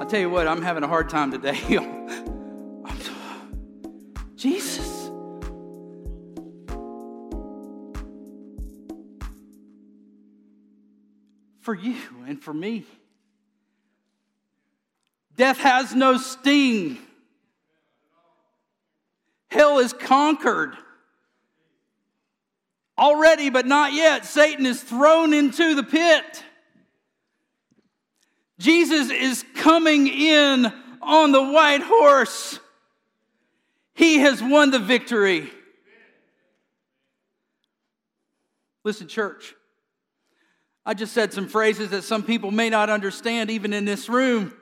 I'll tell you what, I'm having a hard time today. Jesus. For you and for me. Death has no sting. Is conquered. Already, but not yet, Satan is thrown into the pit. Jesus is coming in on the white horse. He has won the victory. Listen, church, I just said some phrases that some people may not understand, even in this room.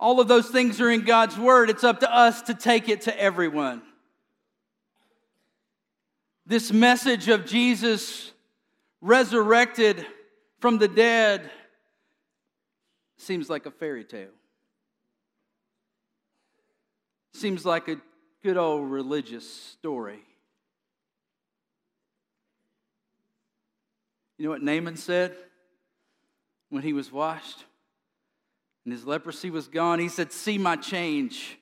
All of those things are in God's Word. It's up to us to take it to everyone. This message of Jesus resurrected from the dead seems like a fairy tale. Seems like a good old religious story. You know what Naaman said when he was washed? And his leprosy was gone, he said, See my change.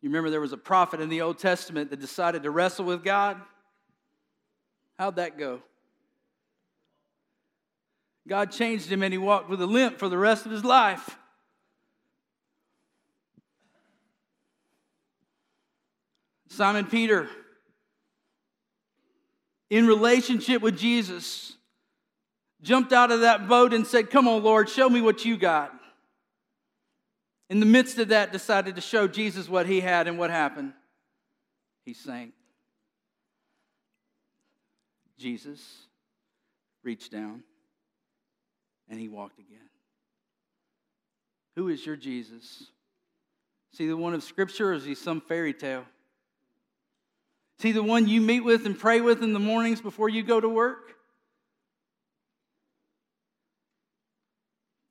You remember there was a prophet in the Old Testament that decided to wrestle with God? How'd that go? God changed him and he walked with a limp for the rest of his life. Simon Peter, in relationship with Jesus, jumped out of that boat and said, Come on, Lord, show me what you got. In the midst of that, decided to show Jesus what he had, and what happened? He sank. Jesus reached down and he walked again. Who is your Jesus? Is he the one of Scripture or is he some fairy tale? Is he the one you meet with and pray with in the mornings before you go to work?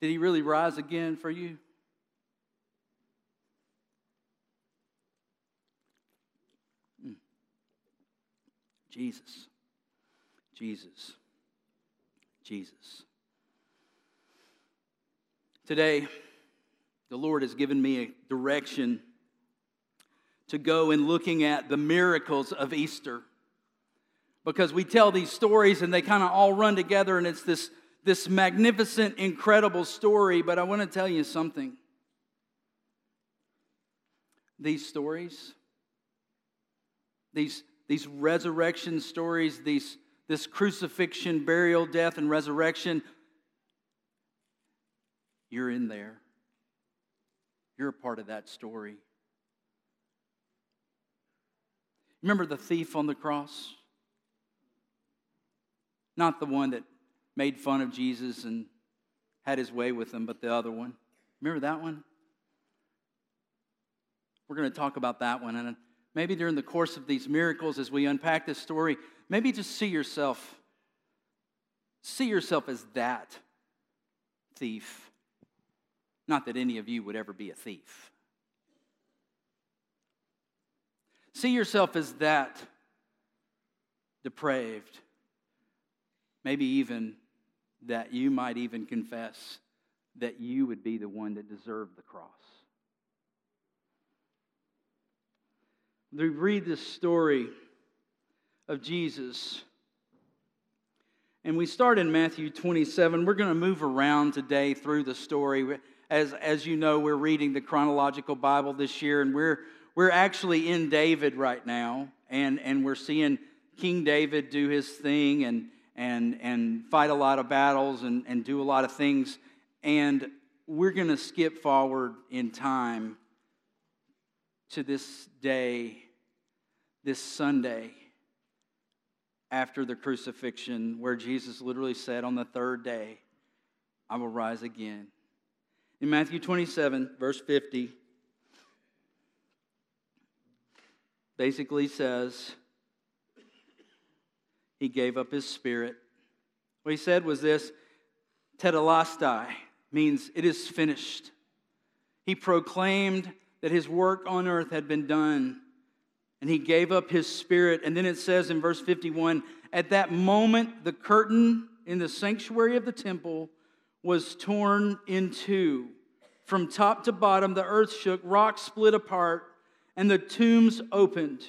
Did he really rise again for you? Hmm. Jesus. Jesus. Jesus. Today, the Lord has given me a direction to go in looking at the miracles of Easter. Because we tell these stories and they kind of all run together, and it's this this magnificent, incredible story, but I want to tell you something. These stories, these, these resurrection stories, these, this crucifixion, burial, death, and resurrection, you're in there. You're a part of that story. Remember the thief on the cross? Not the one that made fun of Jesus and had his way with them, but the other one. Remember that one? We're going to talk about that one. And maybe during the course of these miracles, as we unpack this story, maybe just see yourself, see yourself as that thief. Not that any of you would ever be a thief. See yourself as that depraved, maybe even that you might even confess that you would be the one that deserved the cross. We read this story of Jesus, and we start in Matthew 27. We're going to move around today through the story. As, as you know, we're reading the chronological Bible this year, and we're, we're actually in David right now, and, and we're seeing King David do his thing, and, and, and fight a lot of battles and, and do a lot of things. And we're going to skip forward in time to this day, this Sunday after the crucifixion, where Jesus literally said, On the third day, I will rise again. In Matthew 27, verse 50, basically says, he gave up his spirit. What he said was this tetelestai means it is finished. He proclaimed that his work on earth had been done and he gave up his spirit. And then it says in verse 51 at that moment, the curtain in the sanctuary of the temple was torn in two. From top to bottom, the earth shook, rocks split apart, and the tombs opened.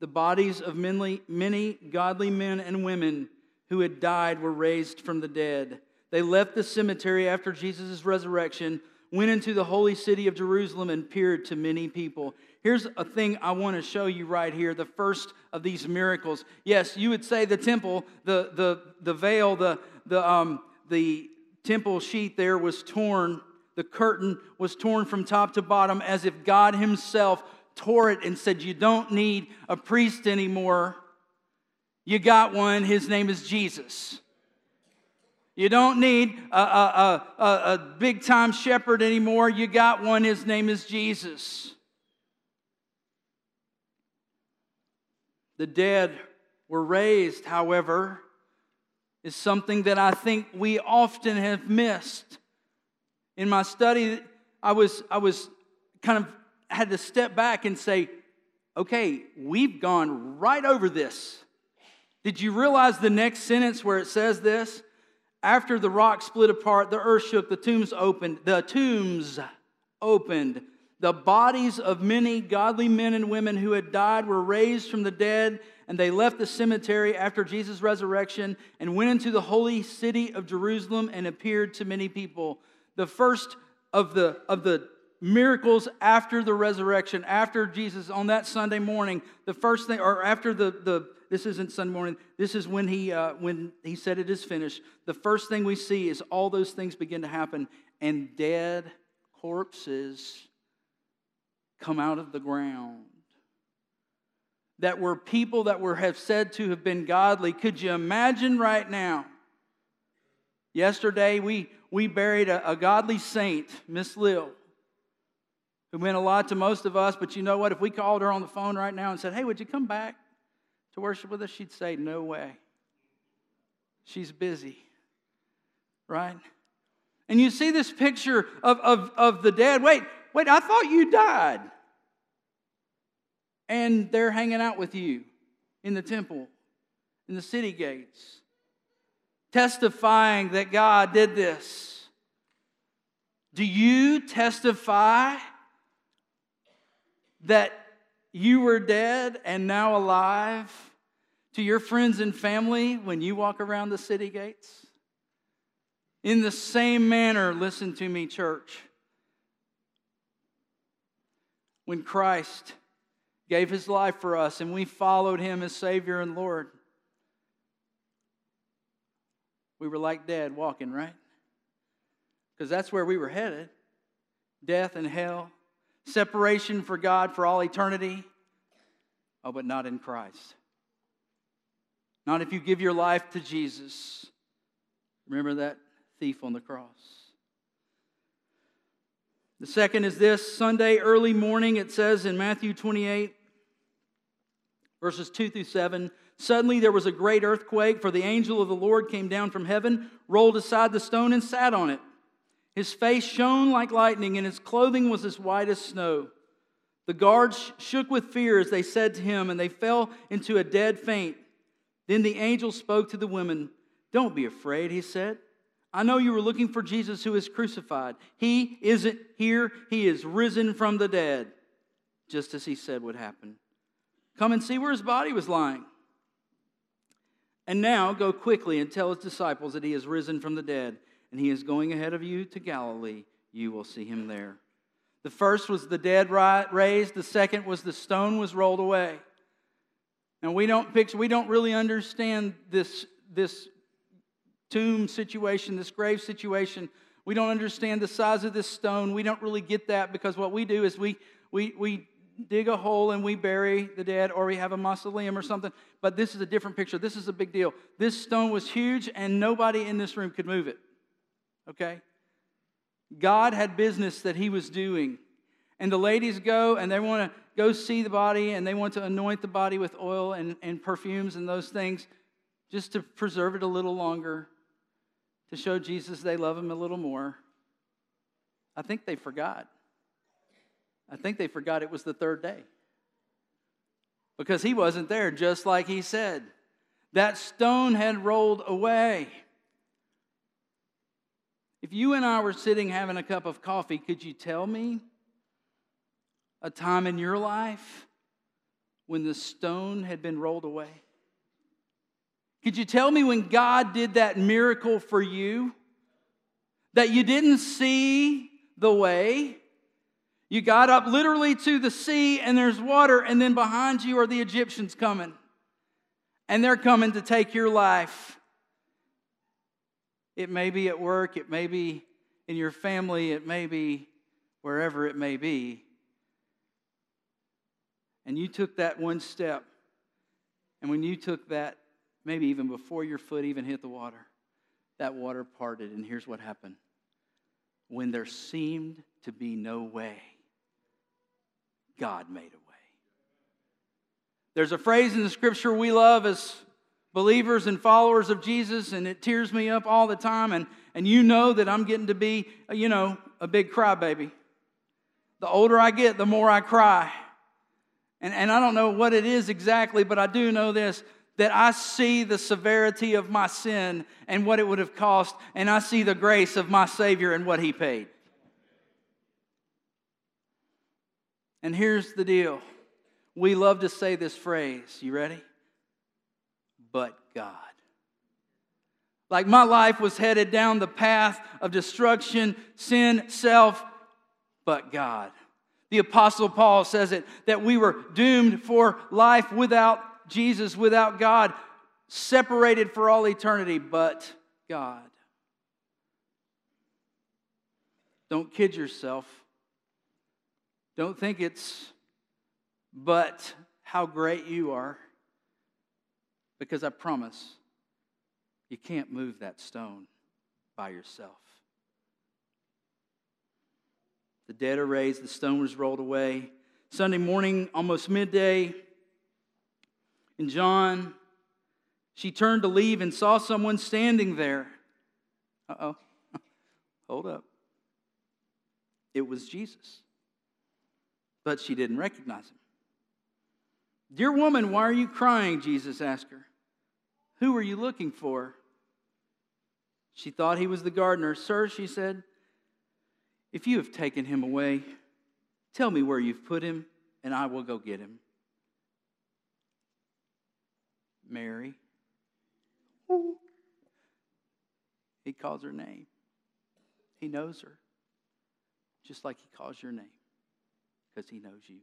The bodies of many, many godly men and women who had died were raised from the dead. They left the cemetery after Jesus' resurrection, went into the holy city of Jerusalem, and appeared to many people. Here's a thing I want to show you right here the first of these miracles. Yes, you would say the temple, the, the, the veil, the, the, um, the temple sheet there was torn. The curtain was torn from top to bottom as if God Himself tore it and said, You don't need a priest anymore. You got one. His name is Jesus. You don't need a, a, a, a big time shepherd anymore. You got one. His name is Jesus. The dead were raised, however, is something that I think we often have missed. In my study, I was, I was kind of had to step back and say, okay, we've gone right over this. Did you realize the next sentence where it says this? After the rock split apart, the earth shook, the tombs opened, the tombs opened. The bodies of many godly men and women who had died were raised from the dead, and they left the cemetery after Jesus' resurrection and went into the holy city of Jerusalem and appeared to many people. The first of the, of the miracles after the resurrection, after Jesus on that Sunday morning, the first thing, or after the, the this isn't Sunday morning, this is when he, uh, when he said it is finished. The first thing we see is all those things begin to happen, and dead corpses come out of the ground. That were people that were have said to have been godly. Could you imagine right now? Yesterday we we buried a, a godly saint, Miss Lil, who meant a lot to most of us. But you know what? If we called her on the phone right now and said, "Hey, would you come back to worship with us?" She'd say, "No way. She's busy." Right? And you see this picture of, of, of the dead. Wait, Wait, I thought you died. And they're hanging out with you in the temple, in the city gates, testifying that God did this. Do you testify that you were dead and now alive to your friends and family when you walk around the city gates? In the same manner, listen to me, church when Christ gave his life for us and we followed him as Savior and Lord. We were like dead walking, right? Because that's where we were headed death and hell, separation for God for all eternity. Oh, but not in Christ. Not if you give your life to Jesus. Remember that thief on the cross. The second is this Sunday early morning, it says in Matthew 28, verses 2 through 7. Suddenly there was a great earthquake, for the angel of the Lord came down from heaven, rolled aside the stone, and sat on it. His face shone like lightning, and his clothing was as white as snow. The guards shook with fear as they said to him, and they fell into a dead faint. Then the angel spoke to the women. Don't be afraid, he said. I know you were looking for Jesus who is crucified. He isn't here, he is risen from the dead, just as he said would happen. Come and see where his body was lying. And now go quickly and tell his disciples that he is risen from the dead, and he is going ahead of you to Galilee. You will see him there. The first was the dead raised, the second was the stone was rolled away. And we don't picture, we don't really understand this, this tomb situation, this grave situation. We don't understand the size of this stone. We don't really get that because what we do is we, we, we dig a hole and we bury the dead or we have a mausoleum or something. But this is a different picture. This is a big deal. This stone was huge and nobody in this room could move it. Okay? God had business that he was doing. And the ladies go and they want to go see the body and they want to anoint the body with oil and, and perfumes and those things just to preserve it a little longer to show Jesus they love him a little more. I think they forgot I think they forgot it was the third day because he wasn't there, just like he said. That stone had rolled away. If you and I were sitting having a cup of coffee, could you tell me a time in your life when the stone had been rolled away? Could you tell me when God did that miracle for you? That you didn't see the way, you got up literally to the sea and there's water, and then behind you are the Egyptians coming. And they're coming to take your life. It may be at work, it may be in your family, it may be wherever it may be. And you took that one step. And when you took that, maybe even before your foot even hit the water, that water parted. And here's what happened when there seemed to be no way, God made a way. There's a phrase in the scripture we love as believers and followers of Jesus, and it tears me up all the time. And, and you know that I'm getting to be, you know, a big crybaby. The older I get, the more I cry. And, and I don't know what it is exactly, but I do know this that I see the severity of my sin and what it would have cost, and I see the grace of my Savior and what He paid. And here's the deal we love to say this phrase. You ready? But God. Like my life was headed down the path of destruction, sin, self, but God. The Apostle Paul says it that we were doomed for life without Jesus, without God, separated for all eternity, but God. Don't kid yourself. Don't think it's but how great you are, because I promise you can't move that stone by yourself. The dead are raised, the stone was rolled away. Sunday morning, almost midday, in John, she turned to leave and saw someone standing there. Uh oh. Hold up. It was Jesus but she didn't recognize him. Dear woman, why are you crying? Jesus asked her. Who are you looking for? She thought he was the gardener. Sir, she said, if you have taken him away, tell me where you've put him, and I will go get him. Mary. He calls her name. He knows her, just like he calls your name because he knows you.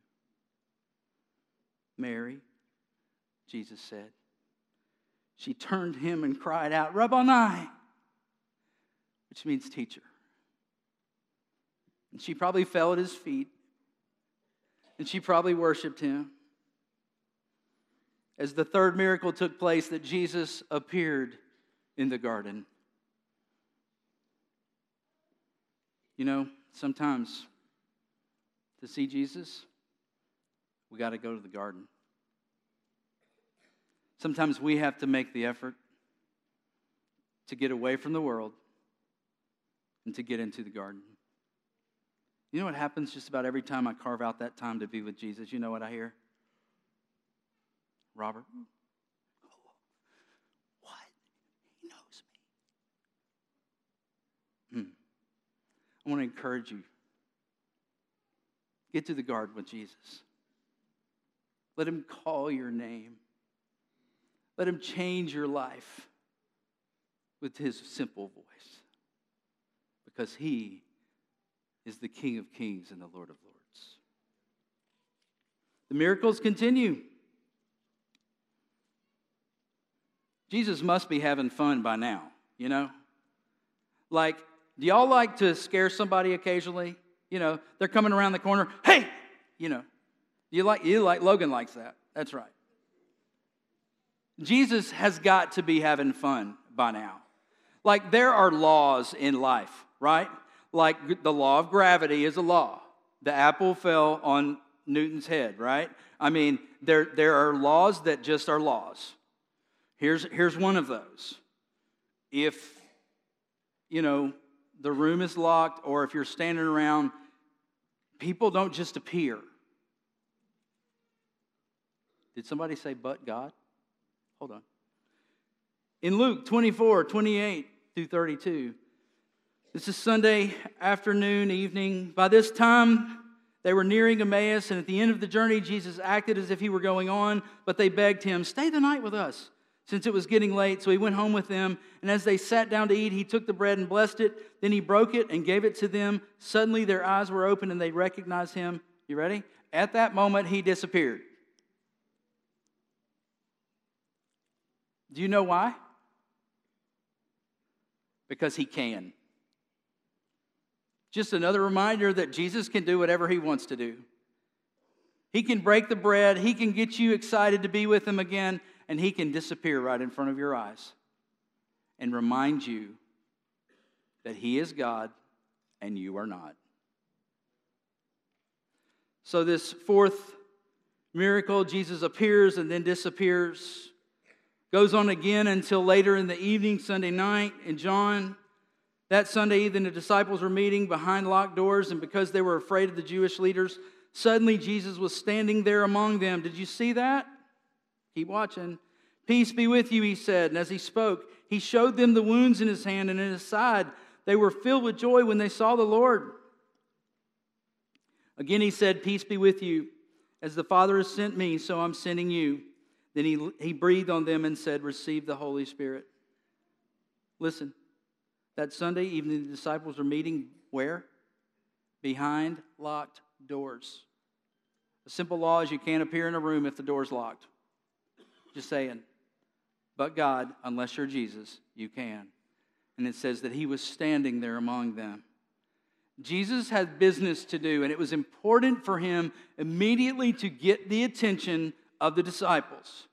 Mary, Jesus said. She turned him and cried out, Rabboni, which means teacher. And she probably fell at his feet, and she probably worshiped him. As the third miracle took place, that Jesus appeared in the garden. You know, sometimes to see Jesus, we got to go to the garden. Sometimes we have to make the effort to get away from the world and to get into the garden. You know what happens just about every time I carve out that time to be with Jesus? You know what I hear? Robert? What? He knows me. Hmm. I want to encourage you Get to the garden with Jesus. Let him call your name. Let him change your life with his simple voice. Because he is the King of kings and the Lord of lords. The miracles continue. Jesus must be having fun by now, you know? Like, do y'all like to scare somebody occasionally? You know, they're coming around the corner. Hey, you know, you like you like Logan likes that. That's right. Jesus has got to be having fun by now. Like there are laws in life, right? Like the law of gravity is a law. The apple fell on Newton's head, right? I mean, there, there are laws that just are laws. Here's, here's one of those. If, you know, the room is locked or if you're standing around People don't just appear. Did somebody say, but God? Hold on. In Luke 24, 28 through 32, this is Sunday afternoon, evening. By this time, they were nearing Emmaus, and at the end of the journey, Jesus acted as if he were going on, but they begged him, Stay the night with us, since it was getting late. So he went home with them, and as they sat down to eat, he took the bread and blessed it. Then he broke it and gave it to them. Suddenly their eyes were open, and they recognized him. You ready? At that moment, he disappeared. Do you know why? Because he can. Just another reminder that Jesus can do whatever he wants to do. He can break the bread, he can get you excited to be with him again, and he can disappear right in front of your eyes and remind you that he is God and you are not. So, this fourth miracle, Jesus appears and then disappears. Goes on again until later in the evening, Sunday night, and John. That Sunday evening, the disciples were meeting behind locked doors, and because they were afraid of the Jewish leaders, suddenly Jesus was standing there among them. Did you see that? Keep watching. Peace be with you, he said. And as he spoke, he showed them the wounds in his hand and in his side. They were filled with joy when they saw the Lord. Again, he said, Peace be with you. As the Father has sent me, so I'm sending you. Then he, he breathed on them and said, Receive the Holy Spirit. Listen, that Sunday evening, the disciples were meeting where? Behind locked doors. The simple law is you can't appear in a room if the door's locked. Just saying. But God, unless you're Jesus, you can. And it says that he was standing there among them. Jesus had business to do, and it was important for him immediately to get the attention of the disciples.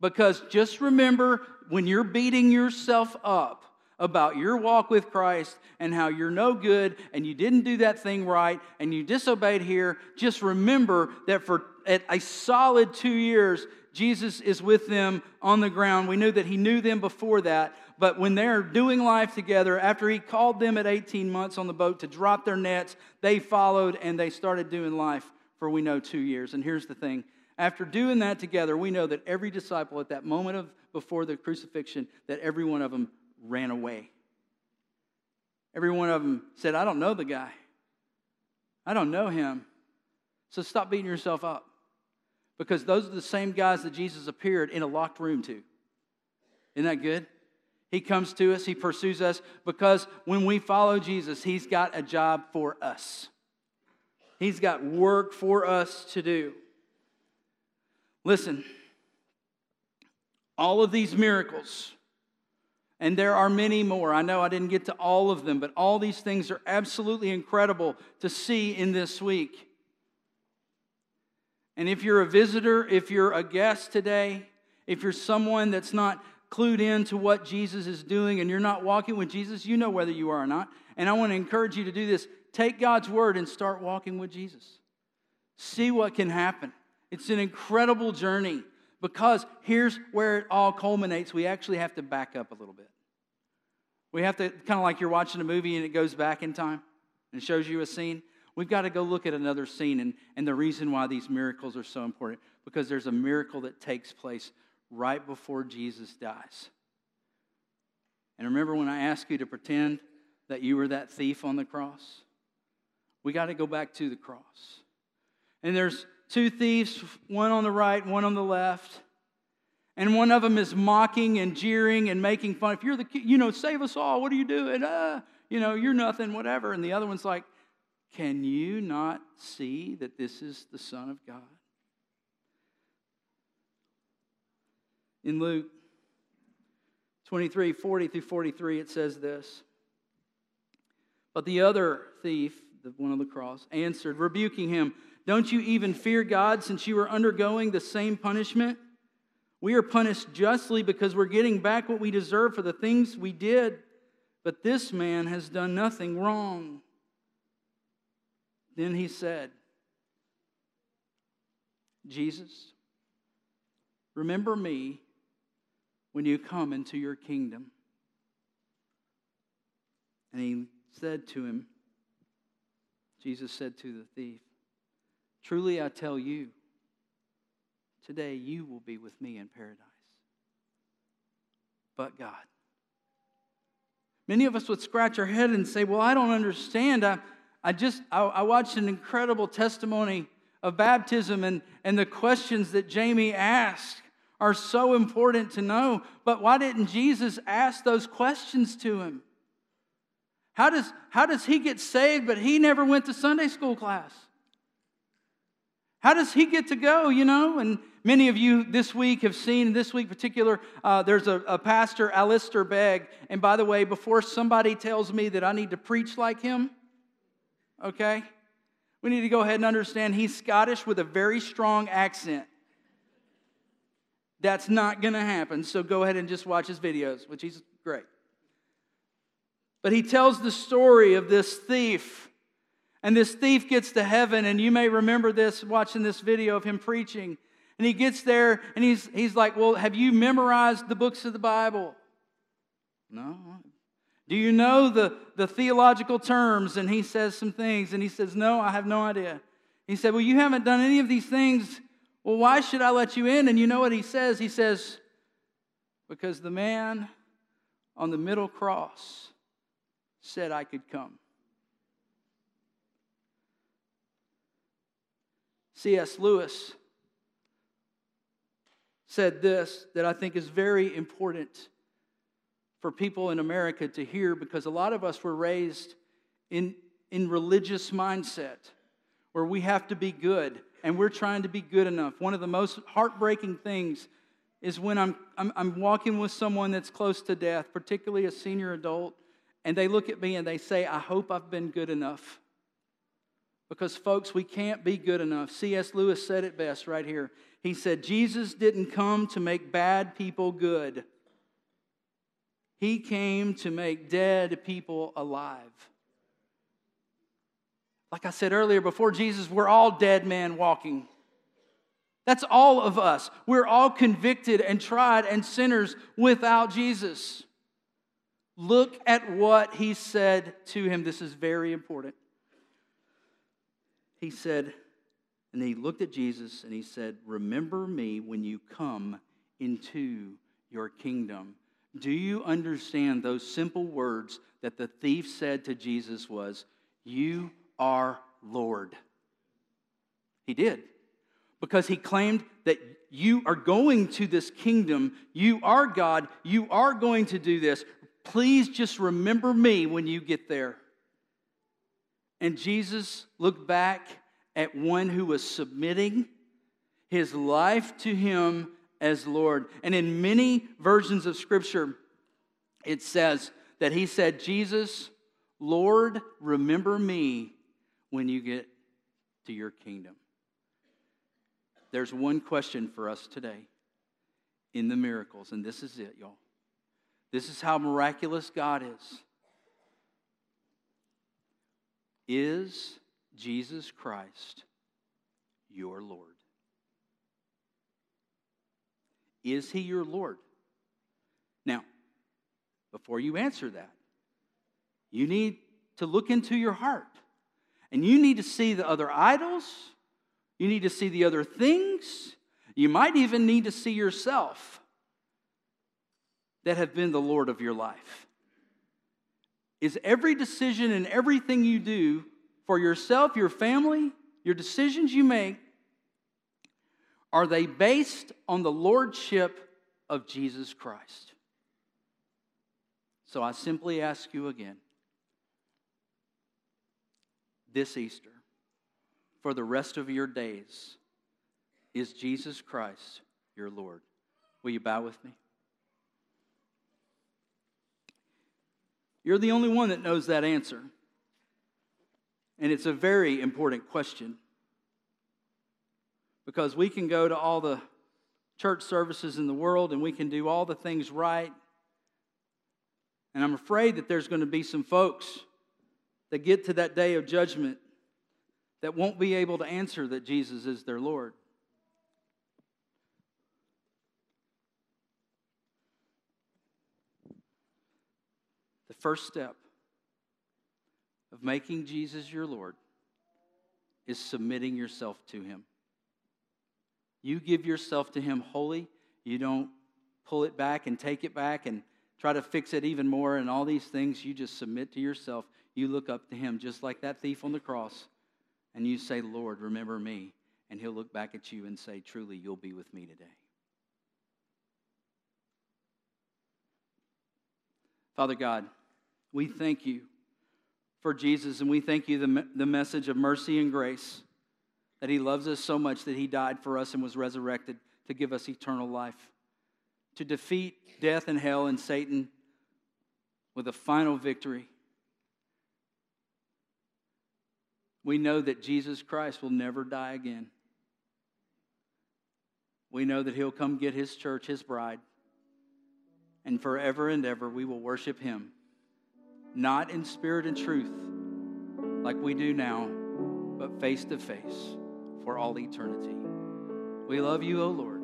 Because just remember when you're beating yourself up about your walk with Christ and how you're no good and you didn't do that thing right and you disobeyed here, just remember that for a solid two years, Jesus is with them on the ground. We knew that he knew them before that, but when they're doing life together, after he called them at 18 months on the boat to drop their nets, they followed and they started doing life for we know two years. And here's the thing after doing that together, we know that every disciple at that moment of before the crucifixion, that every one of them ran away. Every one of them said, I don't know the guy. I don't know him. So stop beating yourself up. Because those are the same guys that Jesus appeared in a locked room to. Isn't that good? He comes to us, he pursues us, because when we follow Jesus, he's got a job for us. He's got work for us to do. Listen, all of these miracles, and there are many more. I know I didn't get to all of them, but all these things are absolutely incredible to see in this week. And if you're a visitor, if you're a guest today, if you're someone that's not clued in to what Jesus is doing and you're not walking with Jesus, you know whether you are or not. And I want to encourage you to do this. Take God's word and start walking with Jesus. See what can happen. It's an incredible journey because here's where it all culminates. We actually have to back up a little bit. We have to, kind of like you're watching a movie and it goes back in time and shows you a scene. We've got to go look at another scene. And, and the reason why these miracles are so important because there's a miracle that takes place right before Jesus dies. And remember when I asked you to pretend that you were that thief on the cross? We got to go back to the cross. And there's two thieves, one on the right, one on the left. And one of them is mocking and jeering and making fun. If you're the, you know, save us all, what are you doing? Uh, you know, you're nothing, whatever. And the other one's like, can you not see that this is the Son of God? In Luke 23 40 through 43, it says this. But the other thief, the one on the cross, answered, rebuking him, don't you even fear God since you are undergoing the same punishment? We are punished justly because we're getting back what we deserve for the things we did, but this man has done nothing wrong. Then he said, Jesus, remember me when you come into your kingdom. And he said to him, Jesus said to the thief, Truly I tell you, today you will be with me in paradise. But God. Many of us would scratch our head and say, Well, I don't understand. I, I just I, I watched an incredible testimony of baptism and, and the questions that Jamie asked are so important to know. But why didn't Jesus ask those questions to him? How does, how does he get saved, but he never went to Sunday school class? How does he get to go, you know? And many of you this week have seen, this week particular, uh, there's a, a pastor, Alistair Begg. And by the way, before somebody tells me that I need to preach like him, okay, we need to go ahead and understand he's Scottish with a very strong accent. That's not going to happen. So go ahead and just watch his videos, which he's great. But he tells the story of this thief. And this thief gets to heaven, and you may remember this watching this video of him preaching. And he gets there, and he's, he's like, Well, have you memorized the books of the Bible? No. Do you know the, the theological terms? And he says some things, and he says, No, I have no idea. He said, Well, you haven't done any of these things well, why should I let you in? And you know what he says? He says, Because the man on the middle cross said I could come. C.S. Lewis said this that I think is very important for people in America to hear because a lot of us were raised in, in religious mindset where we have to be good and we're trying to be good enough. One of the most heartbreaking things is when I'm, I'm, I'm, walking with someone that's close to death, particularly a senior adult, and they look at me and they say, I hope I've been good enough. Because, folks, we can't be good enough. C.S. Lewis said it best right here. He said, Jesus didn't come to make bad people good, He came to make dead people alive. Like I said earlier, before Jesus, we're all dead men walking. That's all of us. We're all convicted and tried and sinners without Jesus. Look at what he said to him. This is very important. He said, and he looked at Jesus and he said, Remember me when you come into your kingdom. Do you understand those simple words that the thief said to Jesus was, You are Lord. He did. Because he claimed that you are going to this kingdom. You are God. You are going to do this. Please just remember me when you get there. And Jesus looked back at one who was submitting his life to him as Lord. And in many versions of Scripture, it says that he said, Jesus, Lord, remember me when you get to your kingdom. There's one question for us today in the miracles, and this is it, y'all. This is how miraculous God is. Is Jesus Christ your Lord? Is he your Lord? Now, before you answer that, you need to look into your heart. And you need to see the other idols. You need to see the other things. You might even need to see yourself that have been the Lord of your life. Is every decision and everything you do for yourself, your family, your decisions you make, are they based on the lordship of Jesus Christ? So I simply ask you again this Easter, for the rest of your days, is Jesus Christ your Lord? Will you bow with me? You're the only one that knows that answer. And it's a very important question. Because we can go to all the church services in the world and we can do all the things right. And I'm afraid that there's going to be some folks that get to that day of judgment that won't be able to answer that Jesus is their Lord. First step of making Jesus your Lord is submitting yourself to Him. You give yourself to Him wholly. You don't pull it back and take it back and try to fix it even more and all these things. You just submit to yourself. You look up to Him just like that thief on the cross. And you say, Lord, remember me. And He'll look back at you and say, Truly, you'll be with me today. Father God, we thank you for Jesus and we thank you the, the message of mercy and grace that he loves us so much that he died for us and was resurrected to give us eternal life, to defeat death and hell and Satan with a final victory. We know that Jesus Christ will never die again. We know that he'll come get his church, his bride, and forever and ever we will worship him, not in spirit and truth like we do now, but face to face for all eternity. We love you, O Lord.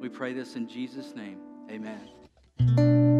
We pray this in Jesus' name. Amen.